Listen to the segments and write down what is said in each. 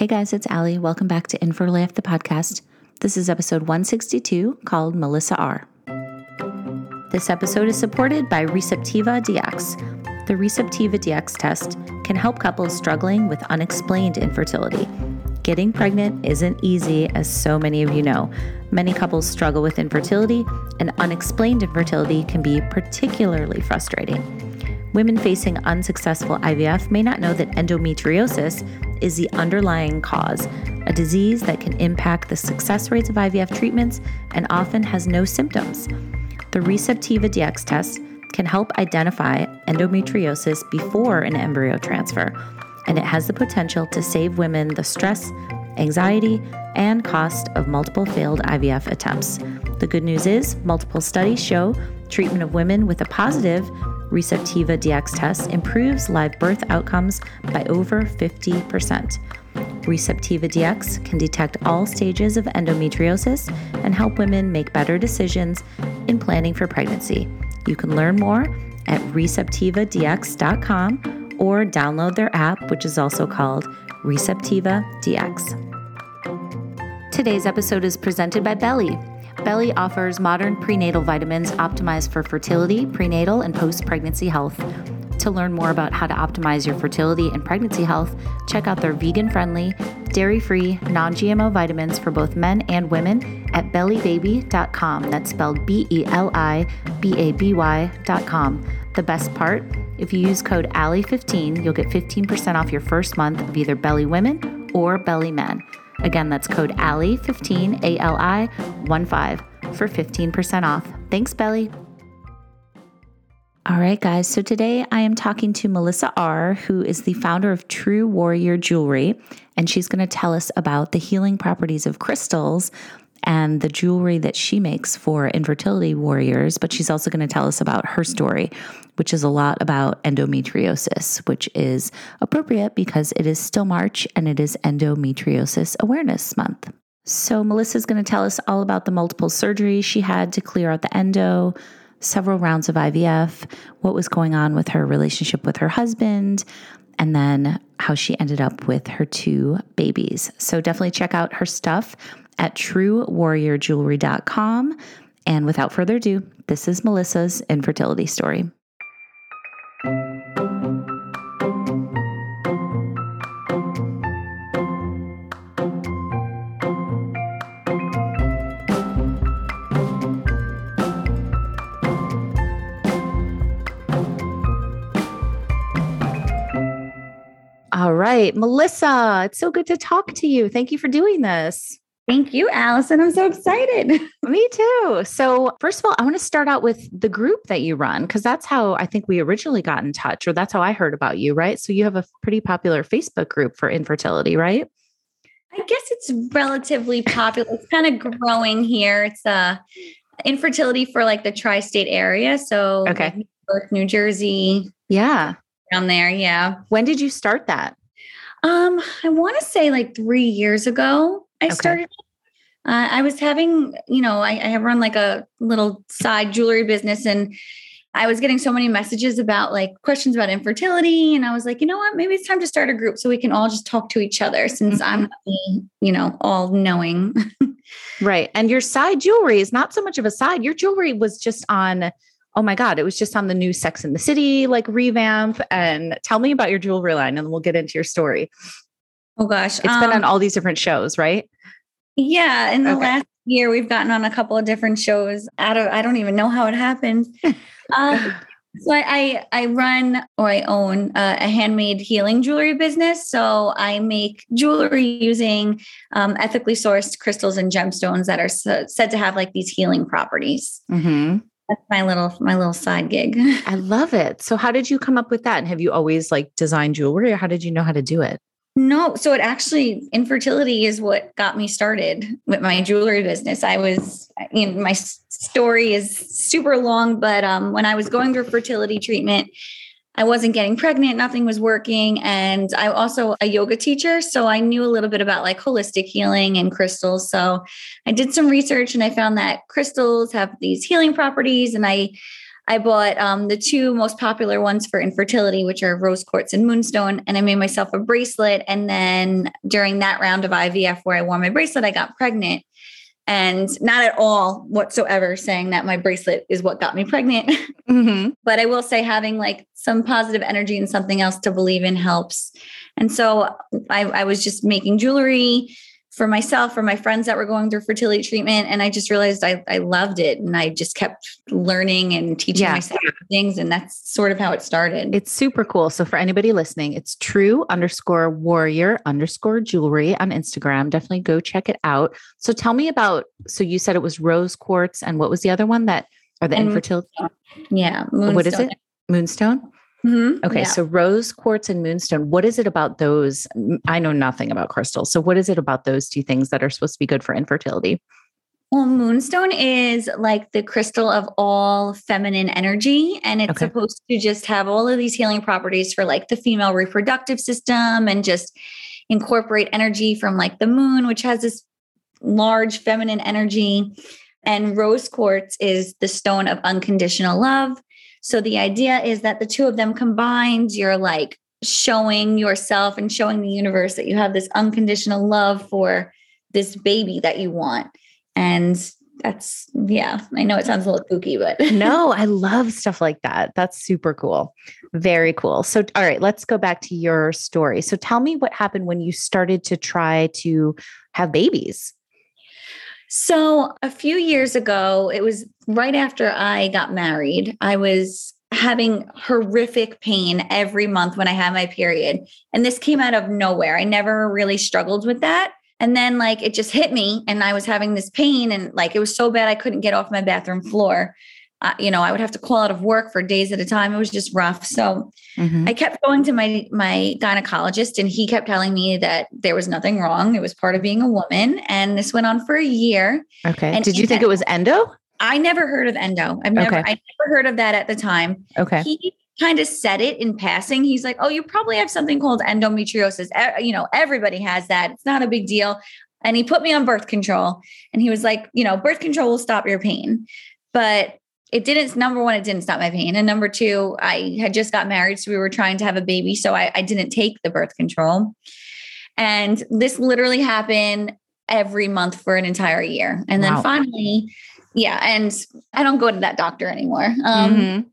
Hey guys, it's Allie. Welcome back to Infertile the podcast. This is episode 162 called Melissa R. This episode is supported by Receptiva DX. The Receptiva DX test can help couples struggling with unexplained infertility. Getting pregnant isn't easy, as so many of you know. Many couples struggle with infertility, and unexplained infertility can be particularly frustrating. Women facing unsuccessful IVF may not know that endometriosis is the underlying cause, a disease that can impact the success rates of IVF treatments and often has no symptoms. The Receptiva DX test can help identify endometriosis before an embryo transfer, and it has the potential to save women the stress, anxiety, and cost of multiple failed IVF attempts. The good news is, multiple studies show treatment of women with a positive Receptiva DX test improves live birth outcomes by over 50%. Receptiva DX can detect all stages of endometriosis and help women make better decisions in planning for pregnancy. You can learn more at receptivadx.com or download their app, which is also called Receptiva DX. Today's episode is presented by Beli. Beli offers modern prenatal vitamins optimized for fertility, prenatal, and post pregnancy health. To learn more about how to optimize your fertility and pregnancy health, check out their vegan friendly, dairy free, non GMO vitamins for both men and women at belibaby.com. That's spelled B E L I B A B Y.com. The best part if you use code ALLIE15, you'll get 15% off your first month of either Beli Women or Beli Men. Again, that's code ALI15, A L I 1 5 for 15% off. Thanks, Beli. All right, guys. So today I am talking to Melissa R., who is the founder of True Warrior Jewelry, and she's going to tell us about the healing properties of crystals and the jewelry that she makes for infertility warriors. But she's also going to tell us about her story, which is a lot about endometriosis, which is appropriate because it is still March and it is Endometriosis Awareness Month. So, Melissa's going to tell us all about the multiple surgeries she had to clear out the endo, several rounds of IVF, what was going on with her relationship with her husband, and then how she ended up with her two babies. So, definitely check out her stuff at truewarriorjewelry.com. And without further ado, this is Melissa's infertility story. All right, Melissa, it's so good to talk to you. Thank you for doing this. Thank you, Allison. I'm so excited. Me too. So, first of all, I want to start out with the group that you run because that's how I think we originally got in touch, or that's how I heard about you, right? So, you have a pretty popular Facebook group for infertility, right? I guess it's relatively popular. It's kind of growing here. It's uh infertility for like the tri-state area. So, okay, like New York, New Jersey. Yeah. Around there. Yeah. When did you start that? Um, I want to say like three years ago. I okay. started. Uh, I was having, you know, I, I have run like a little side jewelry business, and I was getting so many messages about like questions about infertility, and I was like, you know what, maybe it's time to start a group so we can all just talk to each other, since mm-hmm. I'm, you know, all knowing. right, and your side jewelry is not so much of a side. Your jewelry was just on oh my God, it was just on the new Sex and the City like revamp. And tell me about your jewelry line and we'll get into your story. Oh gosh. It's um, been on um, all these different shows, right? Yeah. In the okay. last year, we've gotten on a couple of different shows out of, I don't even know how it happened. um, so I, I run or I own a, a, handmade healing jewelry business. So I make jewelry using um, ethically sourced crystals and gemstones that are said to have like these healing properties. Mm-hmm. That's my little my little side gig. I love it. So how did you come up with that? And have you always like designed jewelry or how did you know how to do it? No, so it actually infertility is what got me started with my jewelry business. I was, you my story is super long, but um, when I was going through fertility treatment, I wasn't getting pregnant, nothing was working, and I'm also a yoga teacher, so I knew a little bit about like holistic healing and crystals. So I did some research and I found that crystals have these healing properties, and I I bought um, the two most popular ones for infertility, which are rose quartz and moonstone. And I made myself a bracelet. And then during that round of IVF where I wore my bracelet, I got pregnant. And not at all whatsoever saying that my bracelet is what got me pregnant. Mm-hmm. but I will say having like some positive energy and something else to believe in helps. And so I, I was just making jewelry for myself, for my friends that were going through fertility treatment. And I just realized I, I loved it. And I just kept learning and teaching yeah. myself things. And that's sort of how it started. It's super cool. So for anybody listening, it's true underscore warrior underscore jewelry on Instagram. Definitely go check it out. So tell me about, so you said it was rose quartz and what was the other one that, are the and infertility? Yeah. Moonstone. What is it? Moonstone? Mm-hmm. Okay, yeah. so rose quartz and moonstone. What is it about those? I know nothing about crystals. So, what is it about those two things that are supposed to be good for infertility? Well, moonstone is like the crystal of all feminine energy, and it's okay. supposed to just have all of these healing properties for like the female reproductive system and just incorporate energy from like the moon, which has this large feminine energy. And rose quartz is the stone of unconditional love. So the idea is that the two of them combined, you're like showing yourself and showing the universe that you have this unconditional love for this baby that you want. And that's yeah i know it sounds a little spooky but no i love stuff like that. That's super cool. Very cool. So all right let's go back to your story. So tell me what happened when you started to try to have babies so, a few years ago, it was right after I got married. I was having horrific pain every month when I had my period. And this came out of nowhere. I never really struggled with that. And then, like, it just hit me, and I was having this pain, and like, it was so bad I couldn't get off my bathroom floor uh, you know, I would have to call out of work for days at a time. It was just rough. So mm-hmm. I kept going to my my gynecologist, and he kept telling me that there was nothing wrong. It was part of being a woman, and this went on for a year. Okay. And Did you think it was endo? I never heard of endo. I've never okay. I never heard of that at the time. Okay. He kind of said it in passing. He's like, "Oh, you probably have something called endometriosis. You know, everybody has that. It's not a big deal." And he put me on birth control, and he was like, "You know, birth control will stop your pain." But it didn't number one it didn't stop my pain and number two i had just got married so we were trying to have a baby so i, I didn't take the birth control and this literally happened every month for an entire year and then wow. finally yeah and i don't go to that doctor anymore um, mm-hmm.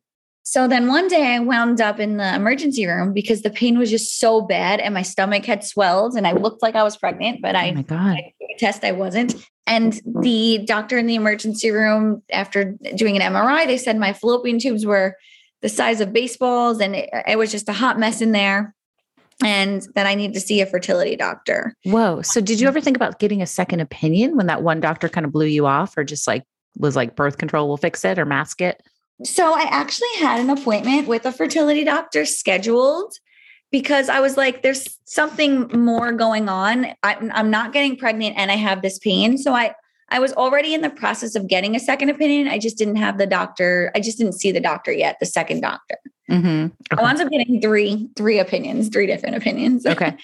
So then one day I wound up in the emergency room because the pain was just so bad and my stomach had swelled and I looked like I was pregnant, but I, oh God. I test I wasn't. And the doctor in the emergency room, after doing an MRI, they said my fallopian tubes were the size of baseballs and it, it was just a hot mess in there and that I need to see a fertility doctor. Whoa. So did you ever think about getting a second opinion when that one doctor kind of blew you off or just like was like birth control will fix it or mask it? So I actually had an appointment with a fertility doctor scheduled because I was like, there's something more going on. I, I'm not getting pregnant and I have this pain. So I, I was already in the process of getting a second opinion. I just didn't have the doctor. I just didn't see the doctor yet, the second doctor. Mm-hmm. Okay. I wound up getting three, three opinions, three different opinions. Okay.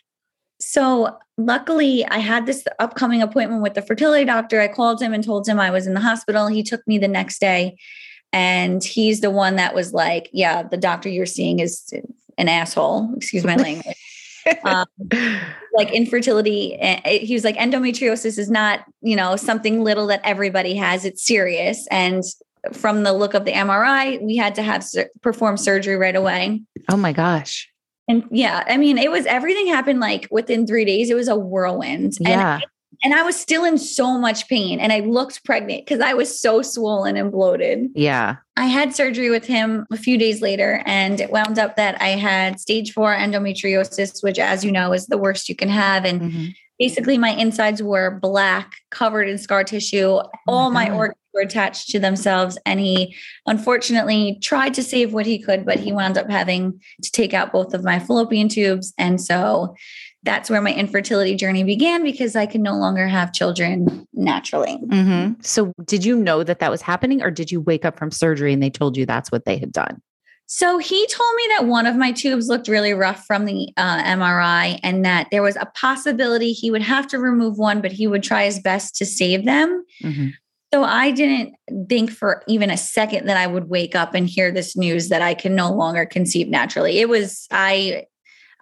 so luckily I had this upcoming appointment with the fertility doctor. I called him and told him I was in the hospital. He took me the next day and he's the one that was like, yeah, the doctor you're seeing is an asshole. Excuse my language. um, like infertility. Eh, he was like, endometriosis is not, you know, something little that everybody has. It's serious. And from the look of the MRI, we had to have perform surgery right away. Oh my gosh. And yeah, I mean, it was everything happened like within three days. It was a whirlwind. Yeah. And and I was still in so much pain and I looked pregnant because I was so swollen and bloated. Yeah. I had surgery with him a few days later and it wound up that I had stage four endometriosis, which, as you know, is the worst you can have. And mm-hmm. basically, my insides were black, covered in scar tissue. Oh All my, my organs were attached to themselves. And he unfortunately tried to save what he could, but he wound up having to take out both of my fallopian tubes. And so that's where my infertility journey began because I could no longer have children naturally. Mm-hmm. So, did you know that that was happening, or did you wake up from surgery and they told you that's what they had done? So, he told me that one of my tubes looked really rough from the uh, MRI and that there was a possibility he would have to remove one, but he would try his best to save them. Mm-hmm. So I didn't think for even a second that I would wake up and hear this news that I can no longer conceive naturally. It was, I,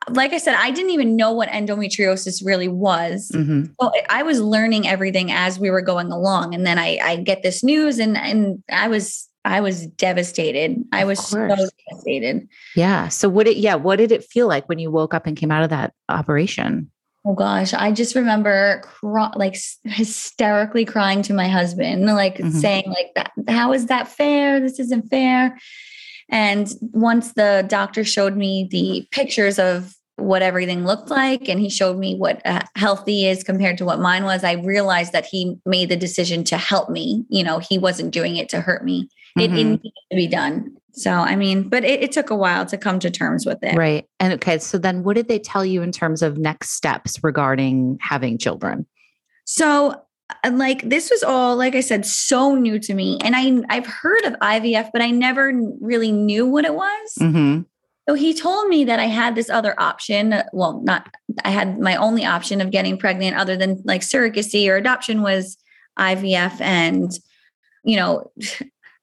like I said, I didn't even know what endometriosis really was. Mm-hmm. So I was learning everything as we were going along. And then I, I get this news and, and I was, I was devastated. I was so devastated. Yeah. So what it, yeah, what did it feel like when you woke up and came out of that operation? Oh gosh, I just remember like hysterically crying to my husband, like mm-hmm. saying like that how is that fair? This isn't fair. And once the doctor showed me the pictures of what everything looked like and he showed me what uh, healthy is compared to what mine was, I realized that he made the decision to help me. You know, he wasn't doing it to hurt me. Mm-hmm. It, it, needed to be done. So, I mean, but it, it, took a while to come to terms with it. Right. And okay. So then what did they tell you in terms of next steps regarding having children? So, uh, like this was all like i said so new to me and i i've heard of ivf but i never really knew what it was mm-hmm. so he told me that i had this other option well not i had my only option of getting pregnant other than like surrogacy or adoption was ivf and you know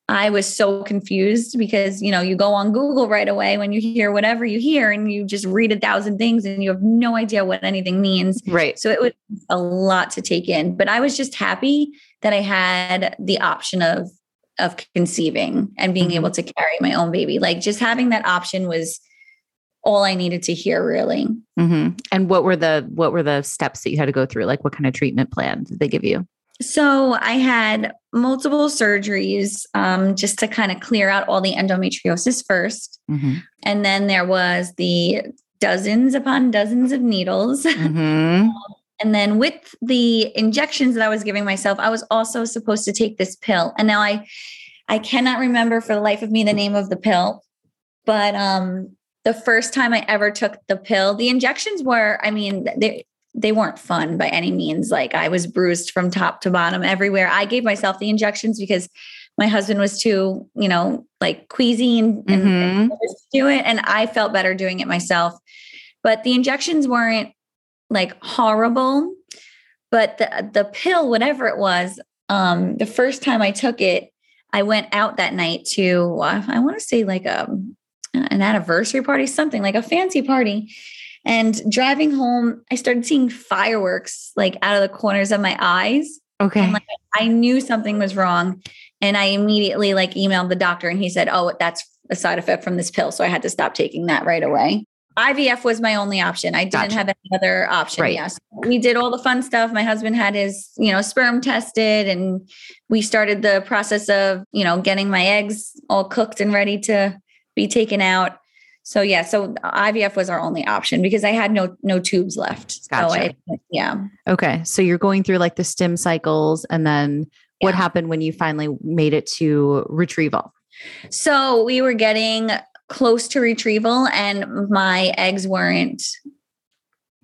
I was so confused because, you know, you go on Google right away when you hear whatever you hear and you just read a thousand things and you have no idea what anything means. Right. So it was a lot to take in, but I was just happy that I had the option of of conceiving and being mm-hmm. able to carry my own baby. Like just having that option was all I needed to hear really. Mm-hmm. And what were the what were the steps that you had to go through? Like what kind of treatment plan did they give you? So I had multiple surgeries um, just to kind of clear out all the endometriosis 1st mm-hmm. And then there was the dozens upon dozens of needles. Mm-hmm. and then with the injections that I was giving myself, I was also supposed to take this pill. And now I I cannot remember for the life of me the name of the pill, but um the first time I ever took the pill, the injections were, I mean, they they weren't fun by any means. Like I was bruised from top to bottom everywhere. I gave myself the injections because my husband was too, you know, like queasy and, mm-hmm. and do it. And I felt better doing it myself. But the injections weren't like horrible. But the the pill, whatever it was, um, the first time I took it, I went out that night to uh, I want to say like a um, an anniversary party, something like a fancy party. And driving home, I started seeing fireworks like out of the corners of my eyes. Okay. And, like, I knew something was wrong. And I immediately like emailed the doctor and he said, Oh, that's a side effect from this pill. So I had to stop taking that right away. IVF was my only option. I didn't gotcha. have any other option. Right. Yes. We did all the fun stuff. My husband had his, you know, sperm tested and we started the process of, you know, getting my eggs all cooked and ready to be taken out. So yeah, so IVF was our only option because I had no no tubes left. Gotcha. So I, yeah. Okay, so you're going through like the stim cycles, and then what happened when you finally made it to retrieval? So we were getting close to retrieval, and my eggs weren't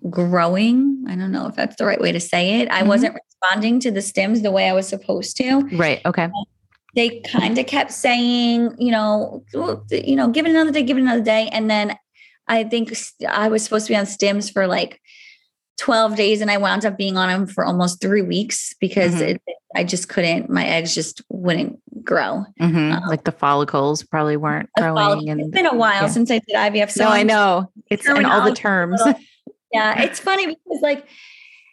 growing. I don't know if that's the right way to say it. I mm-hmm. wasn't responding to the stims the way I was supposed to. Right. Okay they kind of kept saying, you know, you know, give it another day, give it another day. And then I think I was supposed to be on stims for like 12 days and I wound up being on them for almost three weeks because mm-hmm. it, I just couldn't, my eggs just wouldn't grow. Mm-hmm. Um, like the follicles probably weren't growing. And, it's been a while yeah. since I did IVF. So no, I know it's in all the terms. yeah. It's funny because like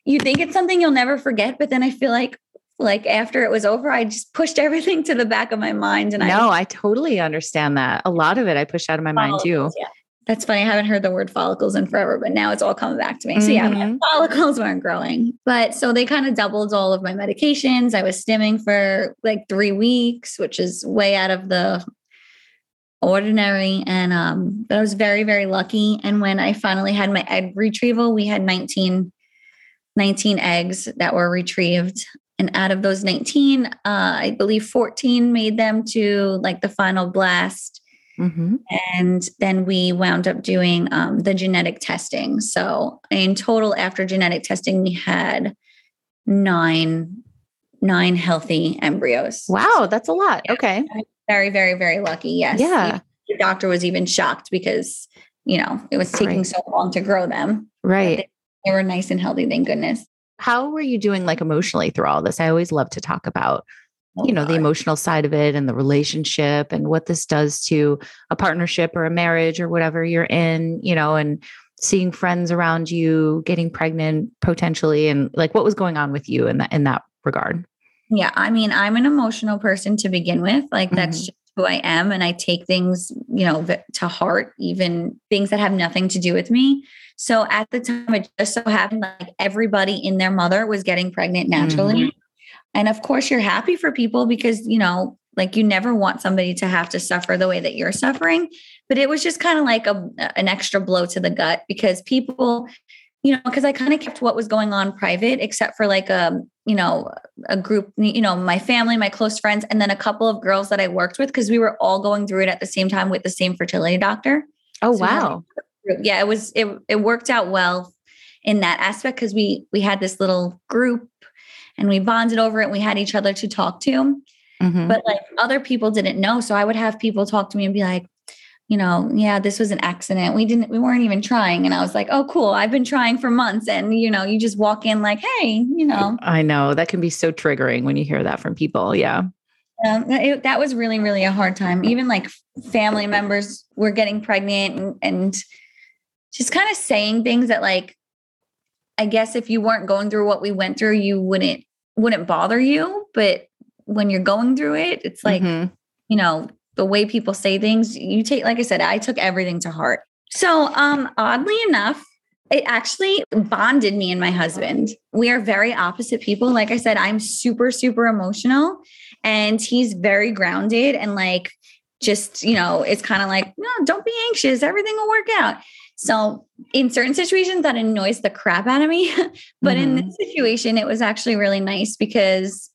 you think it's something you'll never forget, but then I feel like like after it was over, I just pushed everything to the back of my mind. And no, I, no, I totally understand that. A lot of it I pushed out of my mind too. Yeah. That's funny. I haven't heard the word follicles in forever, but now it's all coming back to me. So yeah, mm-hmm. follicles weren't growing. But so they kind of doubled all of my medications. I was stimming for like three weeks, which is way out of the ordinary. And um, but I was very, very lucky. And when I finally had my egg retrieval, we had 19, 19 eggs that were retrieved. And out of those 19, uh, I believe 14 made them to like the final blast. Mm-hmm. And then we wound up doing um, the genetic testing. So in total, after genetic testing, we had nine nine healthy embryos. Wow, that's a lot. Yeah, okay. Very, very, very lucky. Yes. Yeah. The doctor was even shocked because, you know, it was taking right. so long to grow them. Right. They, they were nice and healthy, thank goodness how were you doing like emotionally through all this? I always love to talk about oh, you know, the emotional side of it and the relationship and what this does to a partnership or a marriage or whatever you're in, you know, and seeing friends around you getting pregnant potentially and like what was going on with you in that in that regard. Yeah, I mean, I'm an emotional person to begin with. Like that's mm-hmm. just who I am and I take things, you know, to heart, even things that have nothing to do with me. So at the time, it just so happened like everybody in their mother was getting pregnant naturally. Mm-hmm. And of course, you're happy for people because, you know, like you never want somebody to have to suffer the way that you're suffering. But it was just kind of like a, an extra blow to the gut because people, you know, because I kind of kept what was going on private, except for like a, um, you know, a group, you know, my family, my close friends, and then a couple of girls that I worked with because we were all going through it at the same time with the same fertility doctor. Oh, so wow yeah it was it, it worked out well in that aspect because we we had this little group and we bonded over it and we had each other to talk to. Mm-hmm. but like other people didn't know so i would have people talk to me and be like you know yeah this was an accident. We didn't we weren't even trying. And i was like oh cool. I've been trying for months. And you know you just walk in like hey you know. I know. That can be so triggering when you hear that from people. Yeah. Um, it, that was really really a hard time. Even like family members were getting pregnant and, and just kind of saying things that like I guess if you weren't going through what we went through, you wouldn't wouldn't bother you. But when you're going through it, it's like, mm-hmm. you know, the way people say things, you take, like I said, I took everything to heart. So um oddly enough, it actually bonded me and my husband. We are very opposite people. Like I said, I'm super, super emotional and he's very grounded and like just, you know, it's kind of like, no, don't be anxious. Everything will work out. So in certain situations that annoys the crap out of me. but mm-hmm. in this mm-hmm. situation, it was actually really nice because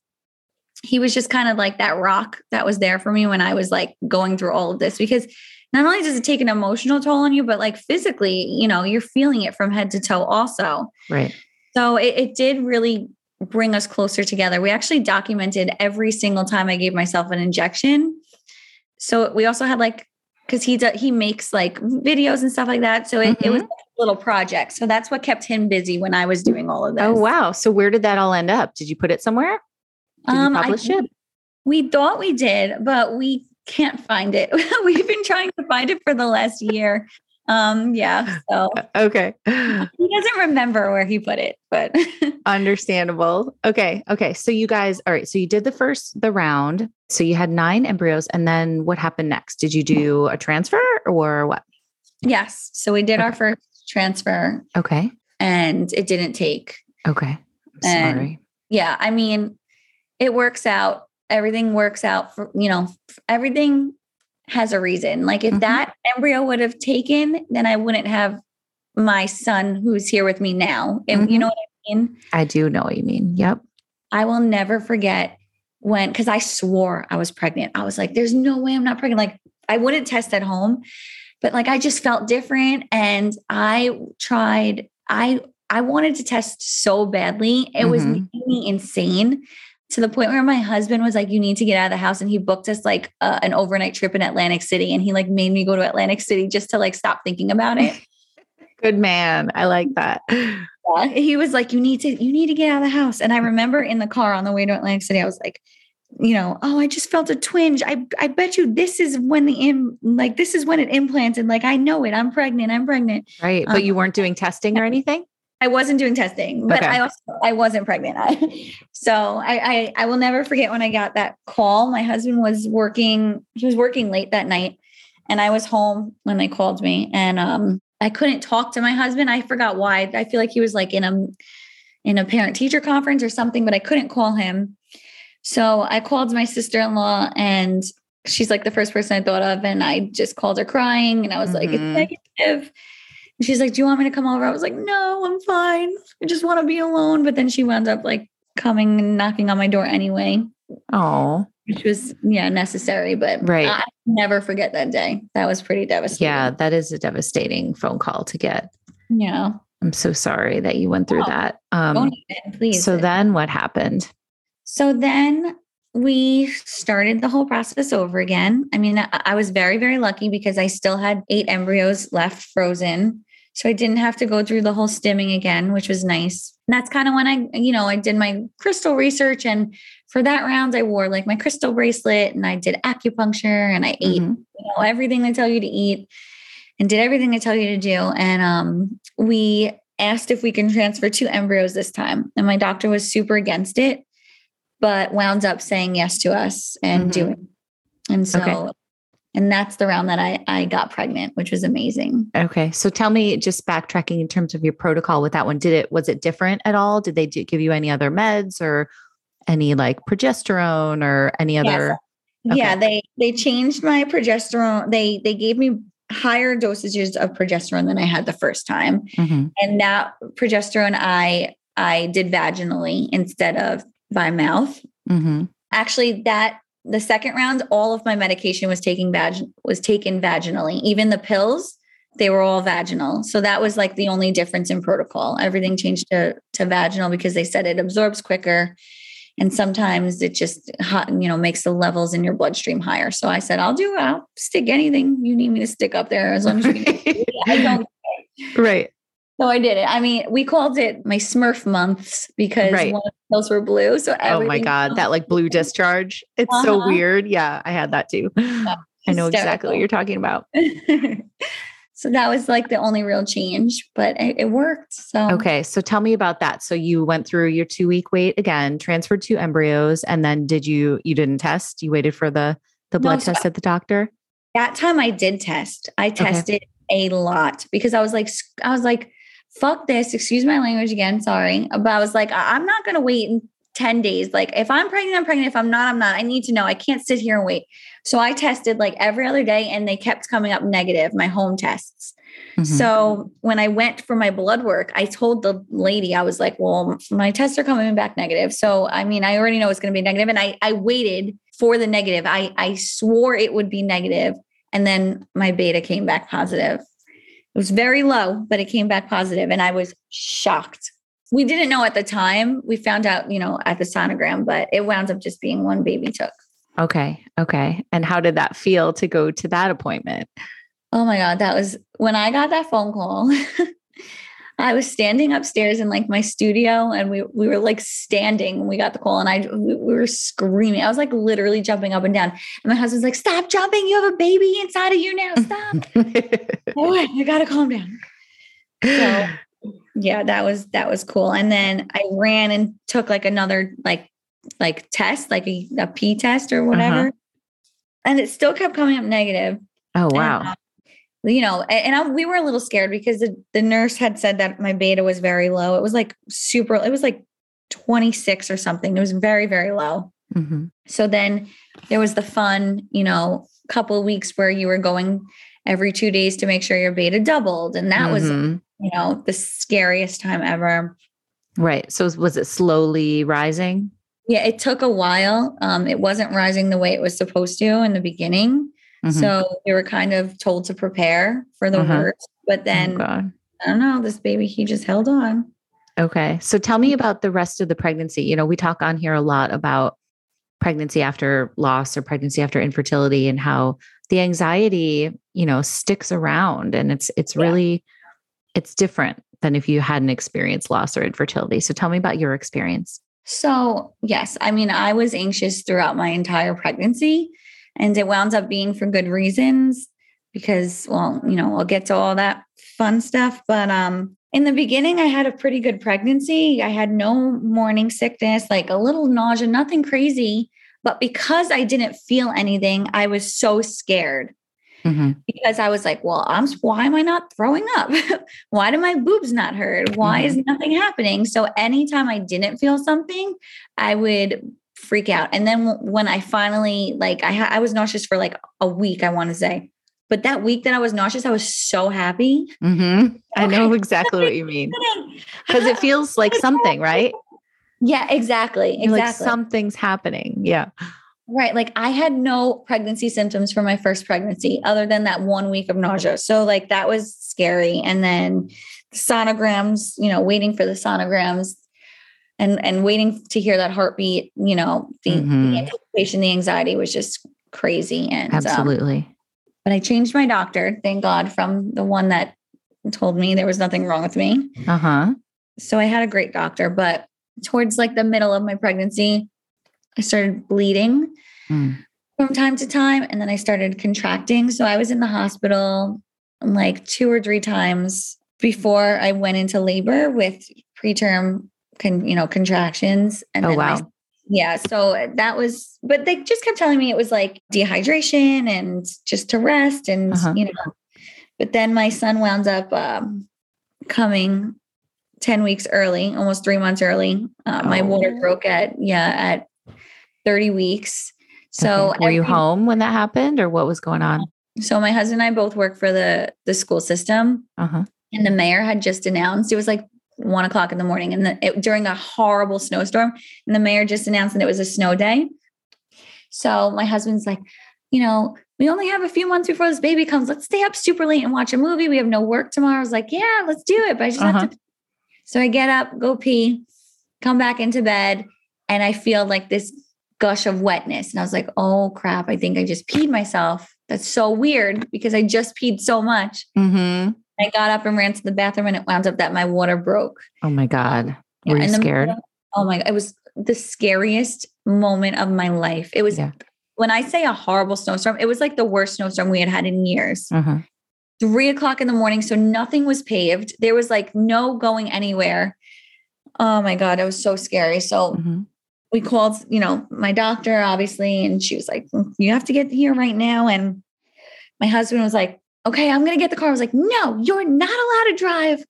he was just kind of like that rock that was there for me when I was like going through all of this because not only does it take an emotional toll on you, but like physically, you know, you're feeling it from head to toe also. Right. So it, it did really bring us closer together. We actually documented every single time I gave myself an injection. So we also had like because he does he makes like videos and stuff like that. So it, mm-hmm. it was mm-hmm. a little project. So that's what kept him busy when I was doing all of this. Oh wow! So where did that all end up? Did you put it somewhere? Did um, you publish I, it? We thought we did, but we can't find it. We've been trying to find it for the last year. Um, yeah. So okay. He doesn't remember where he put it, but understandable. Okay. Okay. So you guys, all right. So you did the first the round. So you had nine embryos, and then what happened next? Did you do a transfer or what? Yes. So we did okay. our first transfer. Okay. And it didn't take. Okay. I'm sorry. And yeah. I mean, it works out. Everything works out for, you know, everything has a reason. Like if mm-hmm. that embryo would have taken, then I wouldn't have my son who's here with me now. And mm-hmm. you know what I mean? I do know what you mean. Yep. I will never forget when because I swore I was pregnant. I was like, there's no way I'm not pregnant. Like I wouldn't test at home, but like I just felt different. And I tried, I I wanted to test so badly. It mm-hmm. was making me insane to the point where my husband was like, "You need to get out of the house," and he booked us like uh, an overnight trip in Atlantic City, and he like made me go to Atlantic City just to like stop thinking about it. Good man, I like that. Yeah, he was like, "You need to, you need to get out of the house." And I remember in the car on the way to Atlantic City, I was like, you know, oh, I just felt a twinge. I I bet you this is when the in like this is when it implanted. Like I know it. I'm pregnant. I'm pregnant. Right, but um, you weren't doing testing or anything. I wasn't doing testing, but okay. I also I wasn't pregnant. so I, I I will never forget when I got that call. My husband was working, he was working late that night, and I was home when they called me. And um I couldn't talk to my husband. I forgot why. I feel like he was like in a in a parent teacher conference or something, but I couldn't call him. So I called my sister-in-law and she's like the first person I thought of. And I just called her crying and I was mm-hmm. like, it's mm-hmm. negative. And she's like, Do you want me to come over? I was like, No, I'm fine. I just want to be alone. But then she wound up like coming and knocking on my door anyway. Oh. Which was, yeah, necessary. But right. I never forget that day. That was pretty devastating. Yeah, that is a devastating phone call to get. Yeah. I'm so sorry that you went through oh, that. Um, even, please. So then what happened? So then we started the whole process over again. I mean, I, I was very, very lucky because I still had eight embryos left frozen. So I didn't have to go through the whole stimming again, which was nice. And that's kind of when I, you know, I did my crystal research. And for that round, I wore like my crystal bracelet and I did acupuncture and I ate, mm-hmm. you know, everything they tell you to eat and did everything they tell you to do. And um, we asked if we can transfer two embryos this time. And my doctor was super against it, but wound up saying yes to us and mm-hmm. doing. And so okay and that's the round that I, I got pregnant which was amazing okay so tell me just backtracking in terms of your protocol with that one did it was it different at all did they do, give you any other meds or any like progesterone or any other yes. okay. yeah they they changed my progesterone they they gave me higher dosages of progesterone than i had the first time mm-hmm. and that progesterone i i did vaginally instead of by mouth mm-hmm. actually that the second round, all of my medication was taking vag- was taken vaginally. Even the pills, they were all vaginal. So that was like the only difference in protocol. Everything changed to to vaginal because they said it absorbs quicker and sometimes it just hot, you know makes the levels in your bloodstream higher. So I said, I'll do I'll stick anything you need me to stick up there as long as you I don't Right. So I did it. I mean, we called it my Smurf months because right. one of the pills were blue. So oh my god, that like blue discharge. It's uh-huh. so weird. Yeah, I had that too. I know exactly what you're talking about. so that was like the only real change, but it, it, worked. So okay, so tell me about that. So you went through your two week wait again, transferred two embryos, and then did you you didn't test? You waited for the the blood no, test at the doctor. That time I did test. I tested okay. a lot because I was like I was like fuck this, excuse my language again, sorry. But I was like, I'm not going to wait 10 days. Like, if I'm pregnant, I'm pregnant. If I'm not, I'm not. I need to know. I can't sit here and wait. So I tested like every other day and they kept coming up negative, my home tests. Mm-hmm. So when I went for my blood work, I told the lady, I was like, well, my tests are coming back negative. So, I mean, I already know it's going to be negative. And I, I waited for the negative. I, I swore it would be negative, And then my beta came back positive. It was very low, but it came back positive and I was shocked. We didn't know at the time. We found out, you know, at the sonogram, but it wound up just being one baby took. Okay. Okay. And how did that feel to go to that appointment? Oh my God. That was when I got that phone call. I was standing upstairs in like my studio and we we were like standing when we got the call and I we, we were screaming. I was like literally jumping up and down. And my husband's like, "Stop jumping. You have a baby inside of you now. Stop." Boy, you got to calm down. So, yeah, that was that was cool. And then I ran and took like another like like test, like a, a P test or whatever. Uh-huh. And it still kept coming up negative. Oh wow. And, uh, you know, and I, we were a little scared because the, the nurse had said that my beta was very low. It was like super, it was like 26 or something. It was very, very low. Mm-hmm. So then there was the fun, you know, couple weeks where you were going every two days to make sure your beta doubled. And that mm-hmm. was, you know, the scariest time ever. Right. So was it slowly rising? Yeah, it took a while. Um, it wasn't rising the way it was supposed to in the beginning. Mm-hmm. So we were kind of told to prepare for the uh-huh. worst. But oh, then oh I don't know, this baby, he just held on. Okay. So tell me about the rest of the pregnancy. You know, we talk on here a lot about pregnancy after loss or pregnancy after infertility and how the anxiety, you know, sticks around and it's it's really yeah. it's different than if you hadn't experienced loss or infertility. So tell me about your experience. So, yes, I mean, I was anxious throughout my entire pregnancy. And it wound up being for good reasons because, well, you know, we'll get to all that fun stuff. But um, in the beginning, I had a pretty good pregnancy. I had no morning sickness, like a little nausea, nothing crazy. But because I didn't feel anything, I was so scared. Mm-hmm. Because I was like, well, I'm why am I not throwing up? why do my boobs not hurt? Why mm-hmm. is nothing happening? So anytime I didn't feel something, I would freak out. And then when I finally like I ha- I was nauseous for like a week, I want to say. But that week that I was nauseous, I was so happy. Mm-hmm. I know exactly what you mean. Because it feels like something, right? Yeah, exactly. Exactly. Like something's happening. Yeah. Right. Like I had no pregnancy symptoms for my first pregnancy other than that one week of nausea. So like that was scary. And then sonograms, you know, waiting for the sonograms and and waiting to hear that heartbeat you know the, mm-hmm. the anticipation the anxiety was just crazy and um, absolutely um, but i changed my doctor thank god from the one that told me there was nothing wrong with me. Uh huh. So I had a great doctor, but towards like the middle of my pregnancy, I started bleeding Mm. from time to time and then I started contracting. So I was in the hospital like two or three times before I went into labor with preterm con, you know contractions and Oh, I- wow. yeah, so that was but they just kept telling me it was like dehydration and just to rest and Uh-huh. you know but then my son wound up um, coming 10 weeks early, almost 3 months early. Uh, my water Oh. broke at yeah, at 30 weeks. So Okay. were you every- home when that happened, or what was going on? So my husband and I both work for the the school system, Uh huh. and the mayor had just announced it was like one o'clock in the morning, and the, it, during a horrible snowstorm, and the mayor just announced that it was a snow day. So my husband's like, you know, we only have a few months before this baby comes. Let's stay up super late and watch a movie. We have no work tomorrow. I was like, yeah, let's do it. But I just Uh-huh. have to. So I get up, go pee, come back into bed, and I feel like this gush of wetness. And I was like, oh crap, I think I just peed myself. That's so weird because I just peed so much. Mm-hmm. I got up and ran to the bathroom and it wound up that my water broke. Oh my God. Yeah, Were you the scared? oh my god, it was the scariest moment of my life. It was Yeah. when I say a horrible snowstorm, it was like the worst snowstorm we had had in years. Uh huh. Three o'clock in the morning, so nothing was paved. There was like no going anywhere. Oh my god, it was so scary. So hmm we called, you know, my doctor, obviously, and she was like, "Mm, "You have to get here right now." And my husband was like, "Okay, I'm gonna get the car." I was like, "No, you're not allowed to drive."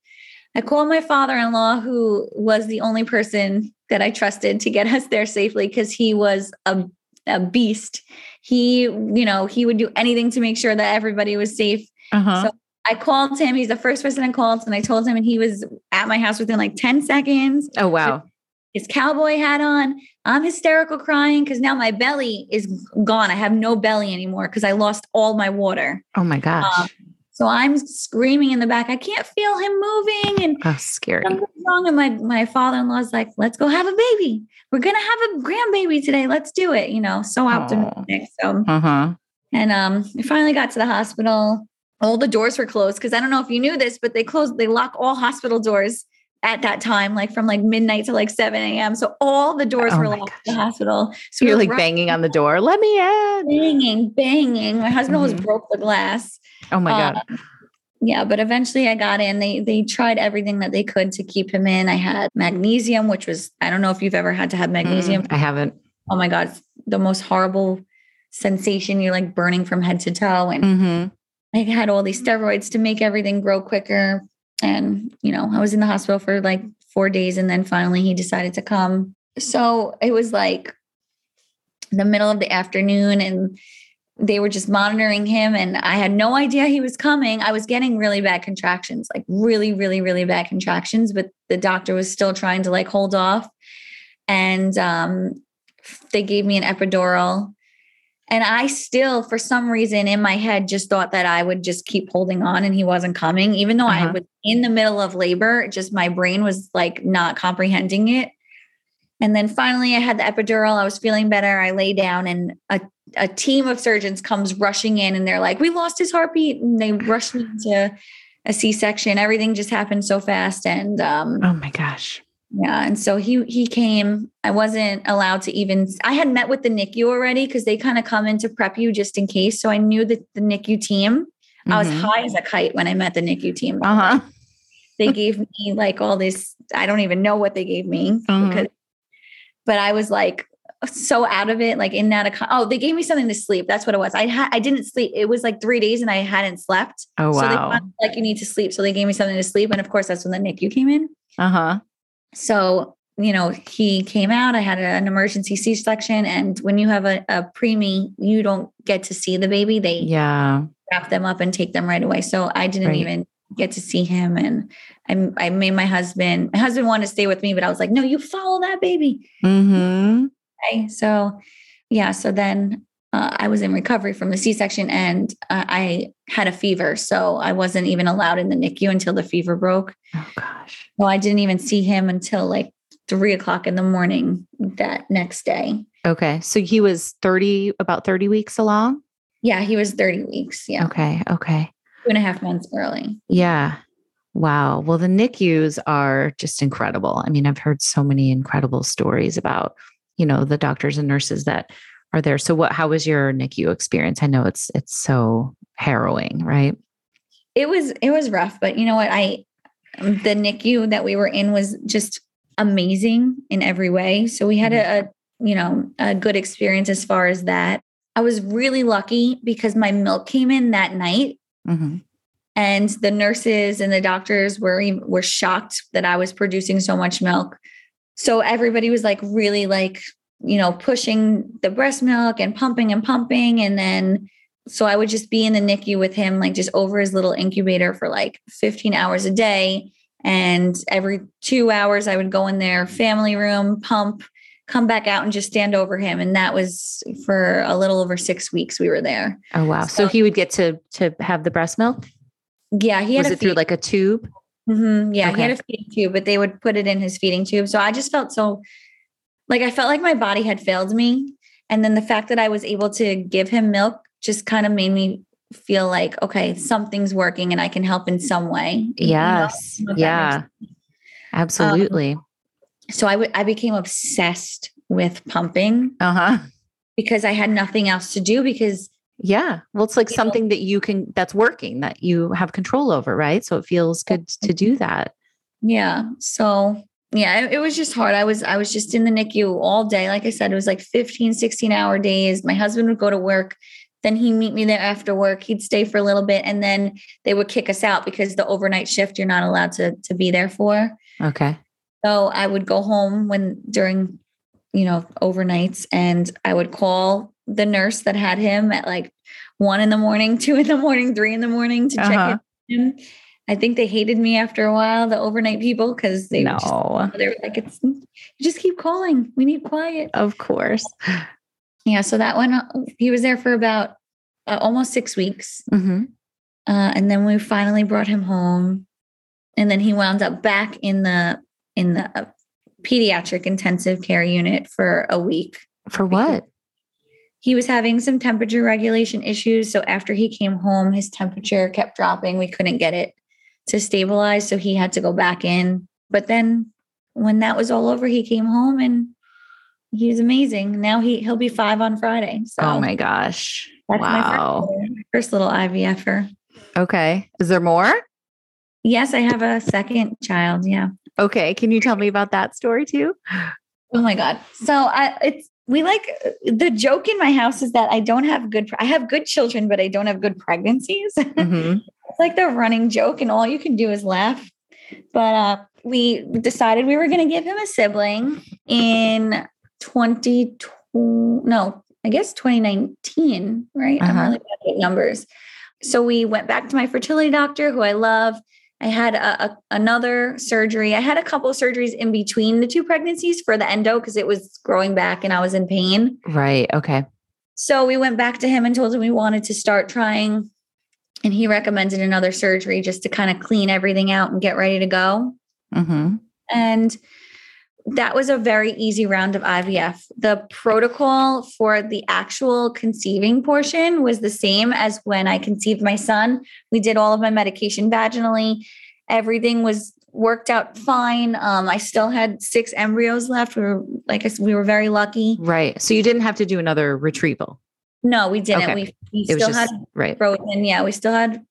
I called my father-in-law, who was the only person that I trusted to get us there safely because he was a, a beast. He, you know, he would do anything to make sure that everybody was safe. Uh huh. So I called him. He's the first person I called, and I told him, and he was at my house within like 10 seconds oh wow. His cowboy hat on. I'm hysterical crying because now my belly is gone. I have no belly anymore because I lost all my water. Oh my gosh. Um, So I'm screaming in the back. I can't feel him moving and oh, scary. something's wrong. And my, my father-in-law's like, let's go have a baby. We're gonna have a grandbaby today. Let's do it. You know, so optimistic. So Uh huh. and um we finally got to the hospital. All the doors were closed because I don't know if you knew this, but they closed, they lock all hospital doors at that time, like from like midnight to like 7 a.m. So all the doors Oh were locked at the hospital. So you're were like banging on the door. Let me in. banging, banging. My husband Mhm. almost broke the glass. Oh my God. Uh, yeah, but eventually I got in. They they tried everything that they could to keep him in. I had magnesium, which was I don't know if you've ever had to have magnesium. Mm, I haven't. Oh my god, the most horrible sensation. You're like burning from head to toe, and Mm-hmm. I had all these steroids to make everything grow quicker. And, you know, I was in the hospital for like four days and then finally he decided to come. So it was like the middle of the afternoon and they were just monitoring him and I had no idea he was coming. I was getting really bad contractions, like really, really, really bad contractions, but the doctor was still trying to like hold off. And um, they gave me an epidural and I still, for some reason in my head, just thought that I would just keep holding on and he wasn't coming, even though I Uh-huh. was in the middle of labor. Just my brain was like not comprehending it. And then finally, I had the epidural. I was feeling better. I lay down, and a, a team of surgeons comes rushing in, and they're like, "We lost his heartbeat," and they rushed me to a C-section. Everything just happened so fast, and um, Oh my gosh. Yeah, and so he he came. I wasn't allowed to even. I had met with the NICU already because they kind of come in to prep you just in case. So I knew that the NICU team. I was Mhm. high as a kite when I met the NICU team. Uh huh. They gave me like all this. I don't even know what they gave me Mhm. because, but I was like so out of it, like in that. Ac- oh, they gave me something to sleep. That's what it was. I had I didn't sleep. It was like three days and I hadn't slept. Oh So they wow. like you need to sleep. So they gave me something to sleep, and of course that's when the NICU came in. Uh huh. So, you know, he came out. I had an emergency C section. And when you have a, a preemie, you don't get to see the baby. They Yeah. wrap them up and take them right away. So I didn't Right. even get to see him. And I, I made my husband, my husband wanted to stay with me, but I was like, no, you follow that baby. Mm-hmm. Okay. So, yeah. So then uh, I was in recovery from the C section and uh, I had a fever. So I wasn't even allowed in the NICU until the fever broke. Oh gosh. Well, I didn't even see him until like three o'clock in the morning that next day. Okay. So he was 30, about 30 weeks along? Yeah, he was 30 weeks. Yeah. Okay. Okay. Two and a half months early. Yeah. Wow. Well, the NICUs are just incredible. I mean, I've heard so many incredible stories about, you know, the doctors and nurses that are there. So what how was your NICU experience? I know it's it's so harrowing, right? It was it was rough, but you know what? I the NICU that we were in was just amazing in every way. So we had a, a you know, a good experience as far as that. I was really lucky because my milk came in that night. Mm-hmm. And the nurses and the doctors were were shocked that I was producing so much milk. So everybody was like really like, you know, pushing the breast milk and pumping and pumping and then so I would just be in the NICU with him like just over his little incubator for like 15 hours a day. And every 2 hours I would go in their family room, pump come back out and just stand over him. And that was for a little over six weeks we were there. Oh wow. So, so he would get to to have the breast milk? Yeah he had was it through like a tube? Mm-hmm. yeah okay. he had a feeding tube but they would put it in his feeding tube. So i just felt so like i felt like my body had failed me. And then the fact that i was able to give him milk just kind of made me feel like okay something's working and i can help in some way yes. You know? yeah. absolutely. Um, so I, I became obsessed with pumping uh-huh. because i had nothing else to do because yeah. Well it's like something know, that you can that's working that you have control over right? So it feels good to do that. Yeah. So yeah it, it, was just hard. I was i was just in the nicu all day. Like i said it was like 15 16 hour days. My husband would go to work then he'd meet me there after work he'd stay for a little bit and then they would kick us out because the overnight shift you're not allowed to to be there for okay so I would go home when during, you know, overnights and I would call the nurse that had him at like one in the morning, two in the morning, three in the morning to uh-huh. check in. I think they hated me after a while, the overnight people, because they no. Just, they were like, "It's just keep calling. We need quiet." Of course. Yeah. So that one, he was there for about uh, almost six weeks, mm-hmm. uh, and then we finally brought him home, and then he wound up back in the in the pediatric intensive care unit for a week. For what? He was having some temperature regulation issues. So after he came home, his temperature kept dropping. We couldn't get it to stabilize. So he had to go back in. But then when that was all over, he came home and he's amazing. Now he he'll be five on Friday. So oh my gosh. That's wow. my first, first little IVFer. Okay. Is there more? Yes, I have a second child. Yeah. Okay. Can you tell me about that story too? Oh my God. So I, it's, we like the joke in my house is that I don't have good, I have good children, but I don't have good pregnancies. Mm-hmm. it's like the running joke, and all you can do is laugh. But uh, we decided we were going to give him a sibling in 2020, no, I guess 2019, right? Uh-huh. I'm really bad at numbers. So we went back to my fertility doctor, who I love. I had a, a, another surgery. I had a couple surgeries in between the two pregnancies for the endo because it was growing back and I was in pain. Right. Okay. So we went back to him and told him we wanted to start trying. And he recommended another surgery just to kind of clean everything out and get ready to go. Mm-hmm. And that was a very easy round of IVF. The protocol for the actual conceiving portion was the same as when I conceived my son. We did all of my medication vaginally. Everything was worked out fine. Um, I still had six embryos left. We were like I said, we were very lucky. Right. So you didn't have to do another retrieval. No, we didn't. Okay. We, we still just, had right. frozen. Yeah, we still had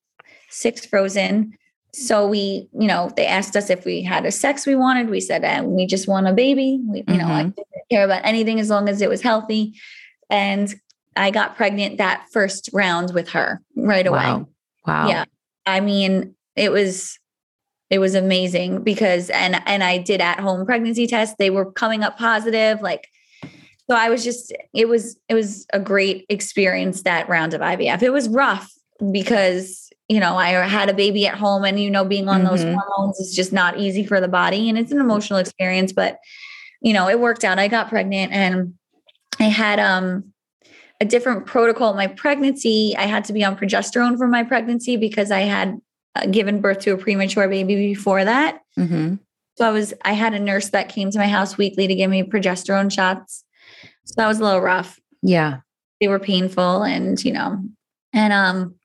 six frozen so we, you know, they asked us if we had a sex we wanted. We said, and we just want a baby. We, you mm-hmm. know, I mm-hmm. didn't care about anything as long as it was healthy. And I got pregnant that first round with her right away. Wow. wow. Yeah. I mean, it was it was amazing because and and I did at home pregnancy tests. They were coming up positive. Like so I was just it was it was a great experience that round of IVF. It was rough because you know, I had a baby at home and, you know, being on mm-hmm. those hormones is just not easy for the body and it's an emotional experience, but, you know, it worked out. I got pregnant and I had, um, a different protocol my pregnancy. I had to be on progesterone for my pregnancy because I had uh, given birth to a premature baby before that. Mm-hmm. So I was, I had a nurse that came to my house weekly to give me progesterone shots. So that was a little rough. Yeah. They were painful and, you know, and, um,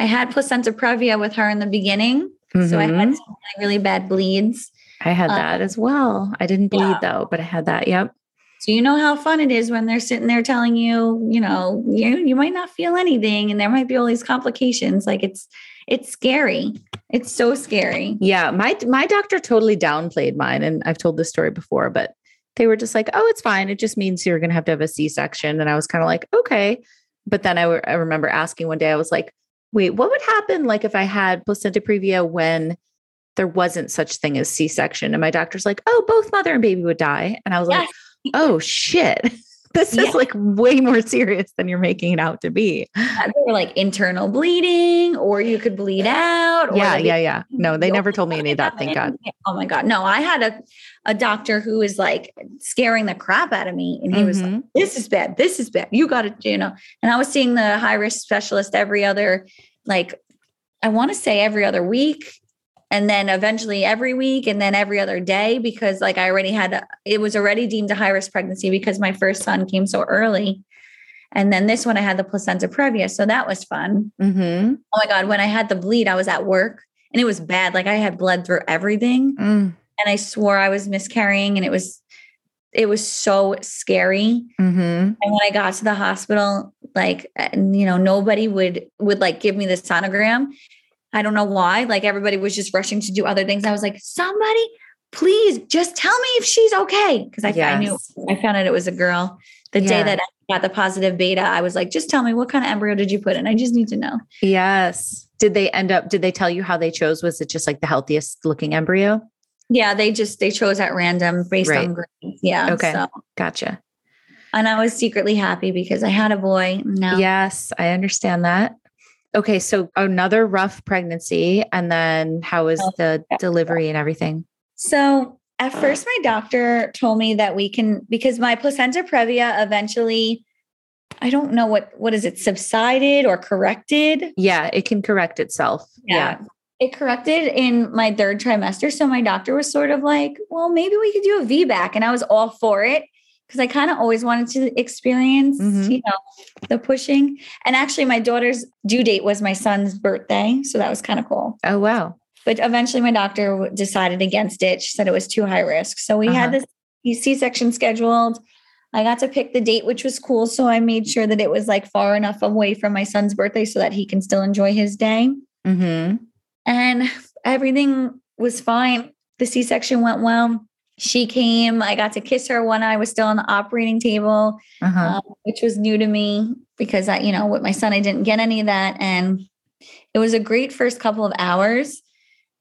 I had placenta previa with her in the beginning. Mm-hmm. So I had mm-hmm. some really bad bleeds. I had that um, as well. I didn't bleed yeah. though, but I had that. Yep. So you know how fun it is when they're sitting there telling you, you know, you you might not feel anything and there might be all these complications. Like it's it's scary. It's so scary. Yeah, my my doctor totally downplayed mine and I've told this story before, but they were just like, "Oh, it's fine. It just means you're going to have to have a C-section." And I was kind of like, "Okay." But then I, w- I remember asking one day I was like, "Wait, what would happen like if I had placenta previa when there wasn't such thing as C-section?" And my doctor's like, "Oh, both mother and baby would die." And I was yes. like, oh shit this yeah. is like way more serious than you're making it out to be. Or like internal bleeding, or you could bleed out. yeah, yeah, yeah. No, they never told me any of that. Thank God. Oh my God. No, I had a, a doctor who was like scaring the crap out of me. And he mm-hmm. was like, mm-hmm. this is bad. This is bad. You got to, you know. And I was seeing the high risk specialist every other, like, I want to say every other week and then eventually every week and then every other day because like i already had it was already deemed a high risk pregnancy because my first son came so early and then this one i had the placenta previa so that was fun mm-hmm. oh my god when i had the bleed i was at work and it was bad like i had bled through everything mm. and i swore i was miscarrying and it was it was so scary mm-hmm. and when i got to the hospital like you know nobody would would like give me the sonogram I don't know why. Like everybody was just rushing to do other things. I was like, somebody, please just tell me if she's okay. Because I, yes. I, knew I found out it was a girl. The yeah. day that I got the positive beta, I was like, just tell me what kind of embryo did you put in? I just need to know. Yes. Did they end up, did they tell you how they chose? Was it just like the healthiest looking embryo? Yeah, they just they chose at random based right. on grades. Yeah. Okay. So. Gotcha. And I was secretly happy because I had a boy. No. Yes, I understand that. Okay, so another rough pregnancy, and then how was oh, the delivery and everything? So at first, my doctor told me that we can because my placenta previa eventually, I don't know what what is it subsided or corrected. Yeah, it can correct itself. Yeah. yeah. It corrected in my third trimester. So my doctor was sort of like, well, maybe we could do a VBAC. And I was all for it because I kind of always wanted to experience, mm-hmm. you know, the pushing. And actually, my daughter's due date was my son's birthday, so that was kind of cool. Oh wow! But eventually, my doctor decided against it. She said it was too high risk, so we uh-huh. had this C-section scheduled. I got to pick the date, which was cool. So I made sure that it was like far enough away from my son's birthday so that he can still enjoy his day. Mm-hmm. And everything was fine. The C section went well she came. I got to kiss her when I was still on the operating table, uh-huh. um, which was new to me because I, you know, with my son, I didn't get any of that. And it was a great first couple of hours.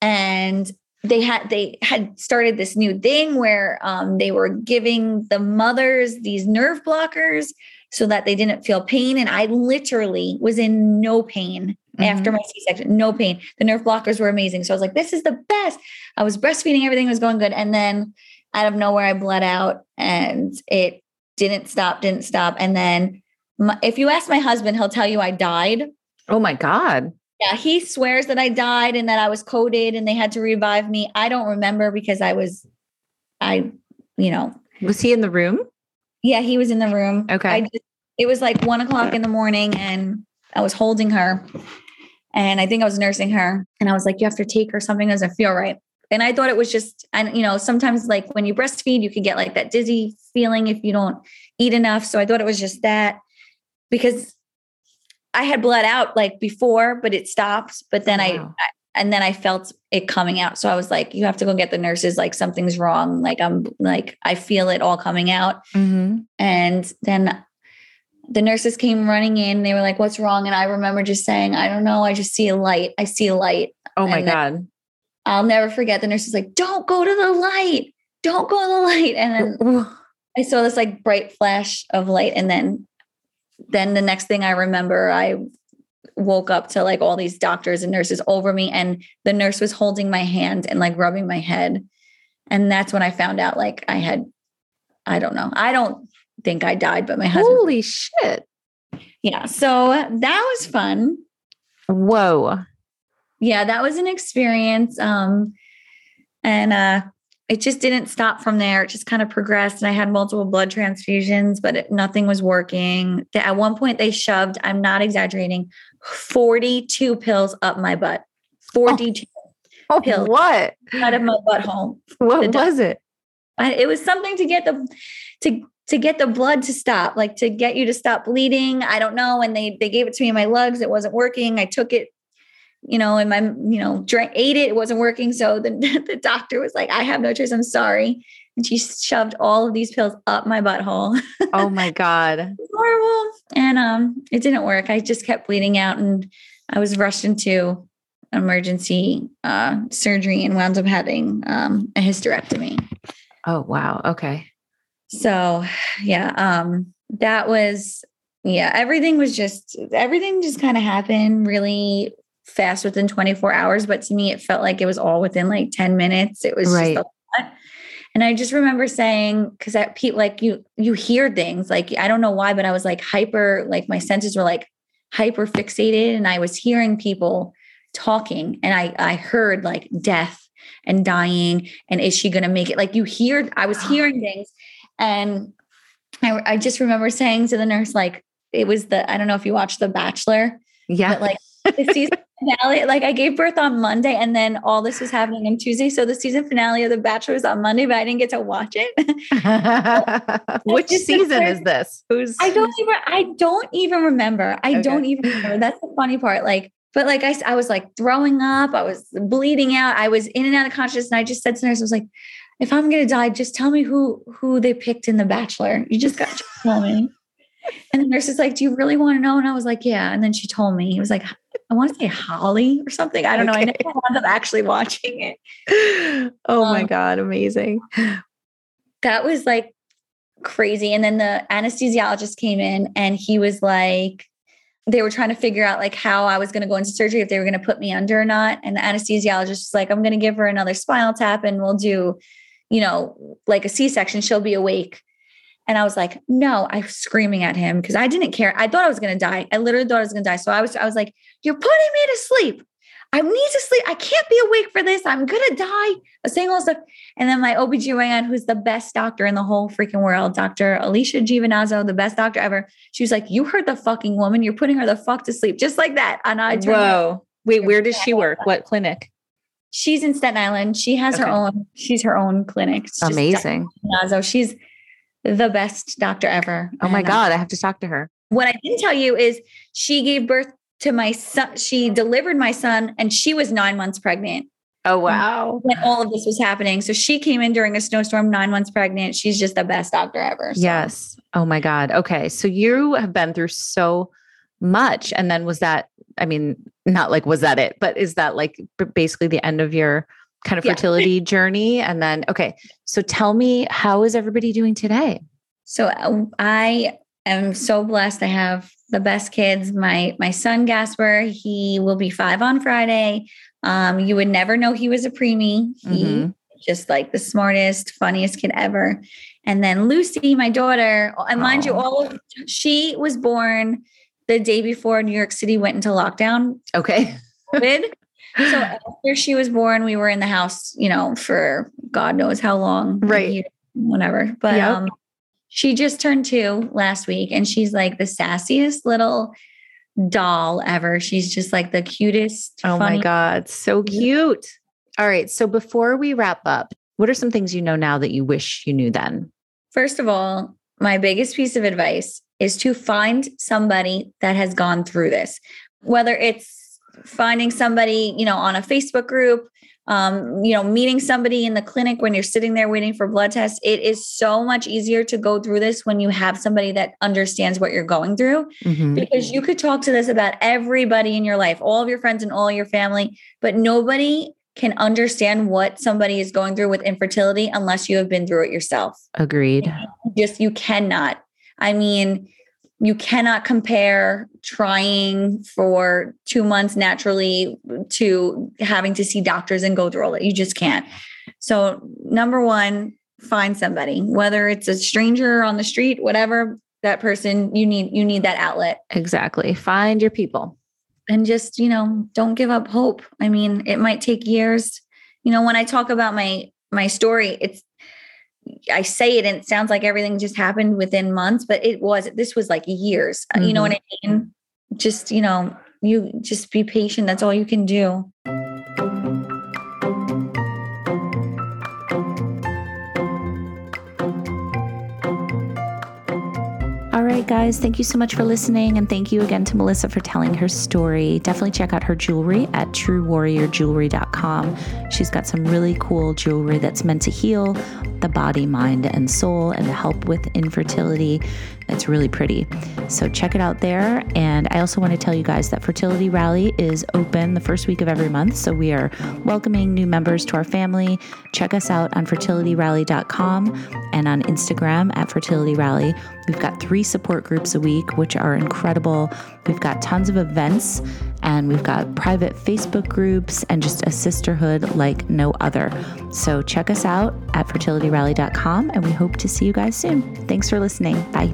And they had they had started this new thing where um, they were giving the mothers these nerve blockers so that they didn't feel pain. And I literally was in no pain mm-hmm. after my C-section, no pain. The nerve blockers were amazing. So I was like, this is the best. I was breastfeeding, everything was going good. And then out of nowhere, I bled out and it didn't stop, didn't stop. And then my, if you ask my husband, he'll tell you I died. Oh my God. Yeah, he swears that I died and that I was coded and they had to revive me. I don't remember because I was, I, you know. Was he in the room? Yeah, he was in the room. Okay. Just, it was like one o'clock in the morning and I was holding her and I think I was nursing her. And I was like, you have to take her. Something doesn't feel right. And I thought it was just, and you know, sometimes like when you breastfeed, you can get like that dizzy feeling if you don't eat enough. So I thought it was just that because I had bled out like before, but it stopped. But then wow. I, and then I felt it coming out. So I was like, you have to go get the nurses. Like something's wrong. Like I'm like, I feel it all coming out. Mm-hmm. And then the nurses came running in. They were like, what's wrong? And I remember just saying, I don't know. I just see a light. I see a light. Oh my God. I'll never forget the nurse was like, don't go to the light. Don't go to the light. And then I saw this like bright flash of light. And then then the next thing I remember, I woke up to like all these doctors and nurses over me. And the nurse was holding my hand and like rubbing my head. And that's when I found out like I had, I don't know. I don't think I died, but my husband. Holy shit. Yeah. So that was fun. Whoa yeah, that was an experience. Um, and uh, it just didn't stop from there. It just kind of progressed. And I had multiple blood transfusions, but it, nothing was working. At one point, they shoved, I'm not exaggerating, 42 pills up my butt. 42. Oh. pills. What? Out of my butt butthole. What was it? it was something to get the to to get the blood to stop, like to get you to stop bleeding. I don't know. And they they gave it to me in my lugs. It wasn't working. I took it, you know, and my you know drank ate it. It wasn't working. So the the doctor was like, "I have no choice. I'm sorry." And she shoved all of these pills up my butthole. Oh my god, horrible. And um, it didn't work. I just kept bleeding out, and I was rushed into emergency uh, surgery and wound up having um, a hysterectomy. Oh wow. Okay. So yeah, um, that was yeah, everything was just everything just kind of happened really fast within 24 hours. But to me, it felt like it was all within like 10 minutes. It was right. just a lot. And I just remember saying, because that Pete, like you, you hear things like I don't know why, but I was like hyper, like my senses were like hyper fixated, and I was hearing people talking, and I I heard like death and dying, and is she going to make it? Like you hear, I was hearing things, and I, I just remember saying to the nurse, like, it was the, I don't know if you watched The Bachelor. Yeah. But like the season finale, like I gave birth on Monday and then all this was happening on Tuesday. So the season finale of The Bachelor was on Monday, but I didn't get to watch it. Which season is this? Who's I don't even I don't even remember. I okay. don't even remember. That's the funny part. Like, but like I, I was like throwing up, I was bleeding out, I was in and out of consciousness. And I just said to nurse, I was like, if I'm gonna die, just tell me who who they picked in The Bachelor. You just got to tell me. And the nurse is like, Do you really want to know? And I was like, Yeah. And then she told me, he was like, I want to say Holly or something. I don't okay. know. I never wound up actually watching it. Oh um, my God, amazing. That was like crazy. And then the anesthesiologist came in and he was like, they were trying to figure out like how I was going to go into surgery, if they were going to put me under or not. And the anesthesiologist was like, I'm going to give her another spinal tap and we'll do you know, like a C section, she'll be awake. And I was like, no, I was screaming at him because I didn't care. I thought I was going to die. I literally thought I was going to die. So I was, I was like, you're putting me to sleep. I need to sleep. I can't be awake for this. I'm going to die. I was saying all stuff. And then my OBGYN, who's the best doctor in the whole freaking world, Dr. Alicia Giovanazzo, the best doctor ever. She was like, you heard the fucking woman. You're putting her the fuck to sleep. Just like that. And I Whoa. Wait, where does she work? What clinic? She's in Staten Island. She has okay. her own. She's her own clinic. Amazing. She's the best doctor ever. Oh my uh, god, I have to talk to her. What I didn't tell you is she gave birth to my son. She delivered my son, and she was nine months pregnant. Oh wow! When all of this was happening, so she came in during a snowstorm, nine months pregnant. She's just the best doctor ever. So. Yes. Oh my god. Okay, so you have been through so much, and then was that? I mean, not like was that it, but is that like basically the end of your kind of fertility journey? And then, okay, so tell me, how is everybody doing today? So uh, I am so blessed. I have the best kids. My my son Gasper, he will be five on Friday. Um, you would never know he was a preemie. He mm-hmm. just like the smartest, funniest kid ever. And then Lucy, my daughter, and mind you, all of she was born the day before New York City went into lockdown. Okay. COVID. So after she was born, we were in the house, you know, for God knows how long. Right. Whatever. But yep. um, she just turned two last week and she's like the sassiest little doll ever. She's just like the cutest. Oh funny- my God. So cute. All right. So before we wrap up, what are some things you know now that you wish you knew then? First of all, my biggest piece of advice is to find somebody that has gone through this, whether it's finding somebody, you know, on a Facebook group, um, you know, meeting somebody in the clinic when you're sitting there waiting for blood tests. It is so much easier to go through this when you have somebody that understands what you're going through mm-hmm. because you could talk to this about everybody in your life, all of your friends and all your family, but nobody can understand what somebody is going through with infertility unless you have been through it yourself. Agreed. Just you cannot. I mean, you cannot compare trying for two months naturally to having to see doctors and go through all that. You just can't. So, number one, find somebody, whether it's a stranger on the street, whatever that person you need, you need that outlet. Exactly. Find your people. And just, you know, don't give up hope. I mean, it might take years. You know, when I talk about my my story, it's I say it and it sounds like everything just happened within months, but it was, this was like years. Mm-hmm. You know what mm-hmm. I mean? Just, you know, you just be patient. That's all you can do. Right, guys, thank you so much for listening. And thank you again to Melissa for telling her story. Definitely check out her jewelry at truewarriorjewelry.com. She's got some really cool jewelry that's meant to heal the body, mind, and soul and to help with infertility. It's really pretty. So check it out there. And I also want to tell you guys that Fertility Rally is open the first week of every month. So we are welcoming new members to our family. Check us out on fertilityrally.com and on Instagram at Fertility Rally. We've got three support groups a week, which are incredible. We've got tons of events and we've got private Facebook groups and just a sisterhood like no other. So check us out at fertilityrally.com and we hope to see you guys soon. Thanks for listening. Bye.